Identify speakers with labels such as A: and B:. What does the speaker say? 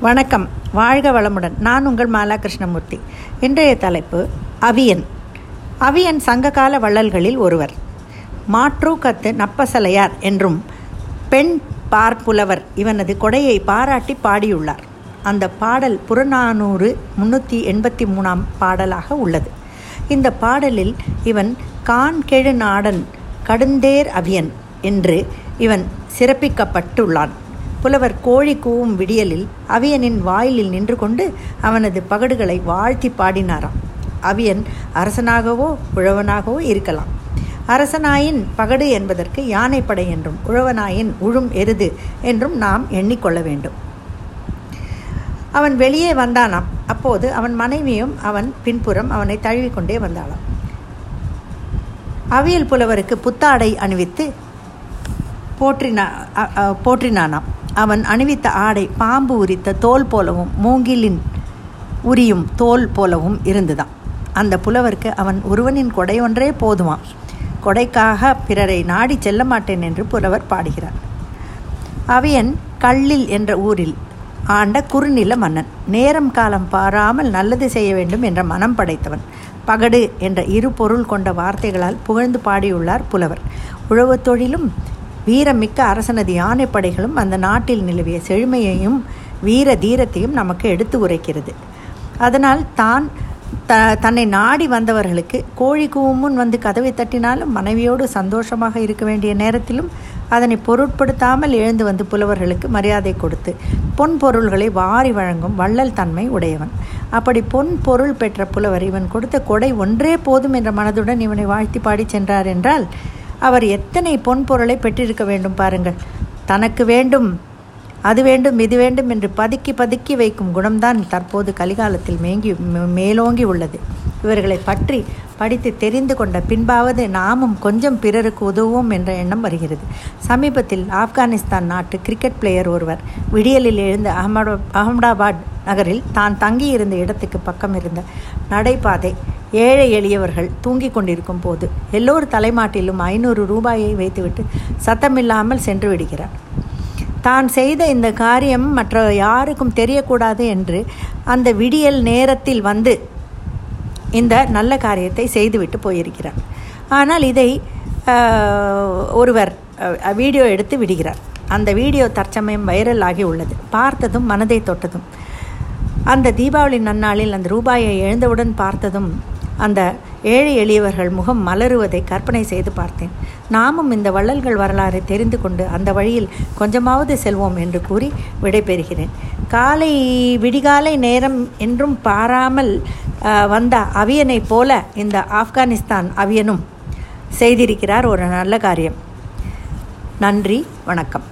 A: வணக்கம். வாழ்க வளமுடன். நான் உங்கள் மாலா கிருஷ்ணமூர்த்தி இன்றைய தலைப்பு அவியன். அவியன் சங்ககால வள்ளல்களில் ஒருவர். மாற்றூக்கத்து நப்பசலையார் என்றும் பெண் பார்ப்புலவர் இவனது கொடையை பாராட்டி பாடியுள்ளார். அந்த பாடல் புறநானூறு முன்னூற்றி எண்பத்தி மூணாம் பாடலாக உள்ளது. இந்த பாடலில் இவன் கான்கெழு நாடன் கடுந்தேர் அவியன் என்று இவன் சிறப்பிக்கப்பட்டுள்ளான். புலவர் கோழி கூவும் விடியலில் அவியனின் வாயிலில் நின்று கொண்டு அவனது பகடுகளை வாழ்த்தி பாடினாராம். அவியன் அரசனாகவோ உழவனாகவோ இருக்கலாம். அரசனாயின் பகடு என்பதற்கு யானைப்படை என்றும் உழவனாயின் உழும் எருது என்றும் நாம் எண்ணிக்கொள்ள வேண்டும். அவன் வெளியே வந்தானாம். அப்போது அவன் மனைவியும் அவன் பின்புறம் அவனை தழுவிக்கொண்டே வந்தாளாம். அவியல் புலவருக்கு புத்தாடை அணிவித்து போற்றினா போற்றினானாம். அவன் அணிவித்த ஆடை பாம்பு உரித்த தோல் போலவும் மூங்கிலின் உரியும் தோல் போலவும் இருந்துதான். அந்த புலவருக்கு அவன் ஒருவனின் கொடை ஒன்றே போதுமாம். கொடைக்காக பிறரை நாடி செல்ல மாட்டேன் என்று புலவர் பாடுகிறார். அவியன் கள்ளில் என்ற ஊரில் ஆண்ட குறுநில மன்னன். நேரம் காலம் பாராமல் நல்லது செய்ய வேண்டும் என்ற மனம் படைத்தவன். பகடு என்ற இரு பொருள் கொண்ட வார்த்தைகளால் புகழ்ந்து பாடியுள்ளார் புலவர். உழவுத் தொழிலும் வீரமிக்க அரசனது யானைப்படைகளும் அந்த நாட்டில் நிலவிய செழுமையையும் வீர தீரத்தையும் நமக்கு எடுத்து உரைக்கிறது. அதனால் தான் த தன்னை நாடி வந்தவர்களுக்கு கோழி கூமுன் வந்து கதவை தட்டினாலும் மனைவியோடு சந்தோஷமாக இருக்க வேண்டிய நேரத்திலும் அதனை பொருட்படுத்தாமல் எழுந்து வந்து புலவர்களுக்கு மரியாதை கொடுத்து பொன் பொருள்களை வாரி வழங்கும் வள்ளல் தன்மை உடையவன். அப்படி பொன் பொருள் பெற்ற புலவர் இவன் கொடுத்த கொடை ஒன்றே போதும் என்ற மனதுடன் இவனை வாழ்த்தி பாடி சென்றார் என்றால் அவர் எத்தனை பொன் பொருளை பெற்றிருக்க வேண்டும் பாருங்கள். தனக்கு வேண்டும் அது வேண்டும் இது வேண்டும் என்று பதுக்கி பதுக்கி வைக்கும் குணம்தான் தற்போது கலிகாலத்தில் மேங்கி மேலோங்கி உள்ளது. இவர்களை பற்றி படித்து தெரிந்து கொண்ட பின்பாவது நாமும் கொஞ்சம் பிறருக்கு உதவுவோம் என்ற எண்ணம் வருகிறது. சமீபத்தில் ஆப்கானிஸ்தான் நாட்டு கிரிக்கெட் பிளேயர் ஒருவர் விடியலில் எழுந்த அகமதா அகமதாபாத் நகரில் தான் தங்கியிருந்த இடத்துக்கு பக்கம் இருந்த நடைபாதை ஏழை எளியவர்கள் தூங்கிக் கொண்டிருக்கும் போது எல்லோர் தலைமாட்டிலும் ஐநூறு ரூபாயை வைத்துவிட்டு சத்தமில்லாமல் சென்று விடுகிறார். தான் செய்த இந்த காரியம் மற்ற யாருக்கும் தெரியக்கூடாது என்று அந்த விடியல் நேரத்தில் வந்து இந்த நல்ல காரியத்தை செய்துவிட்டு போயிருக்கிறார். ஆனால் இதை ஒருவர் வீடியோ எடுத்து விடுகிறார். அந்த வீடியோ தற்சமயம் வைரல் ஆகி உள்ளது. பார்த்ததும் மனதை தொட்டதும். அந்த தீபாவளி நன்னாளில் அந்த ரூபாயை எழுந்தவுடன் பார்த்ததும் அந்த ஏழை எளியவர்கள் முகம் மலருவதை கற்பனை செய்து பார்த்தேன். நாமும் இந்த வள்ளல்கள் வரலாறை தெரிந்து கொண்டு அந்த வழியில் கொஞ்சமாவது செல்வோம் என்று கூறி விடைபெறுகிறேன். காலை விடிகாலை நேரம் என்றும் பாராமல் வந்த அவியனைப் போல இந்த ஆப்கானிஸ்தான் அவியனும் செய்திருக்கிறார். ஒரு நல்ல காரியம். நன்றி வணக்கம்.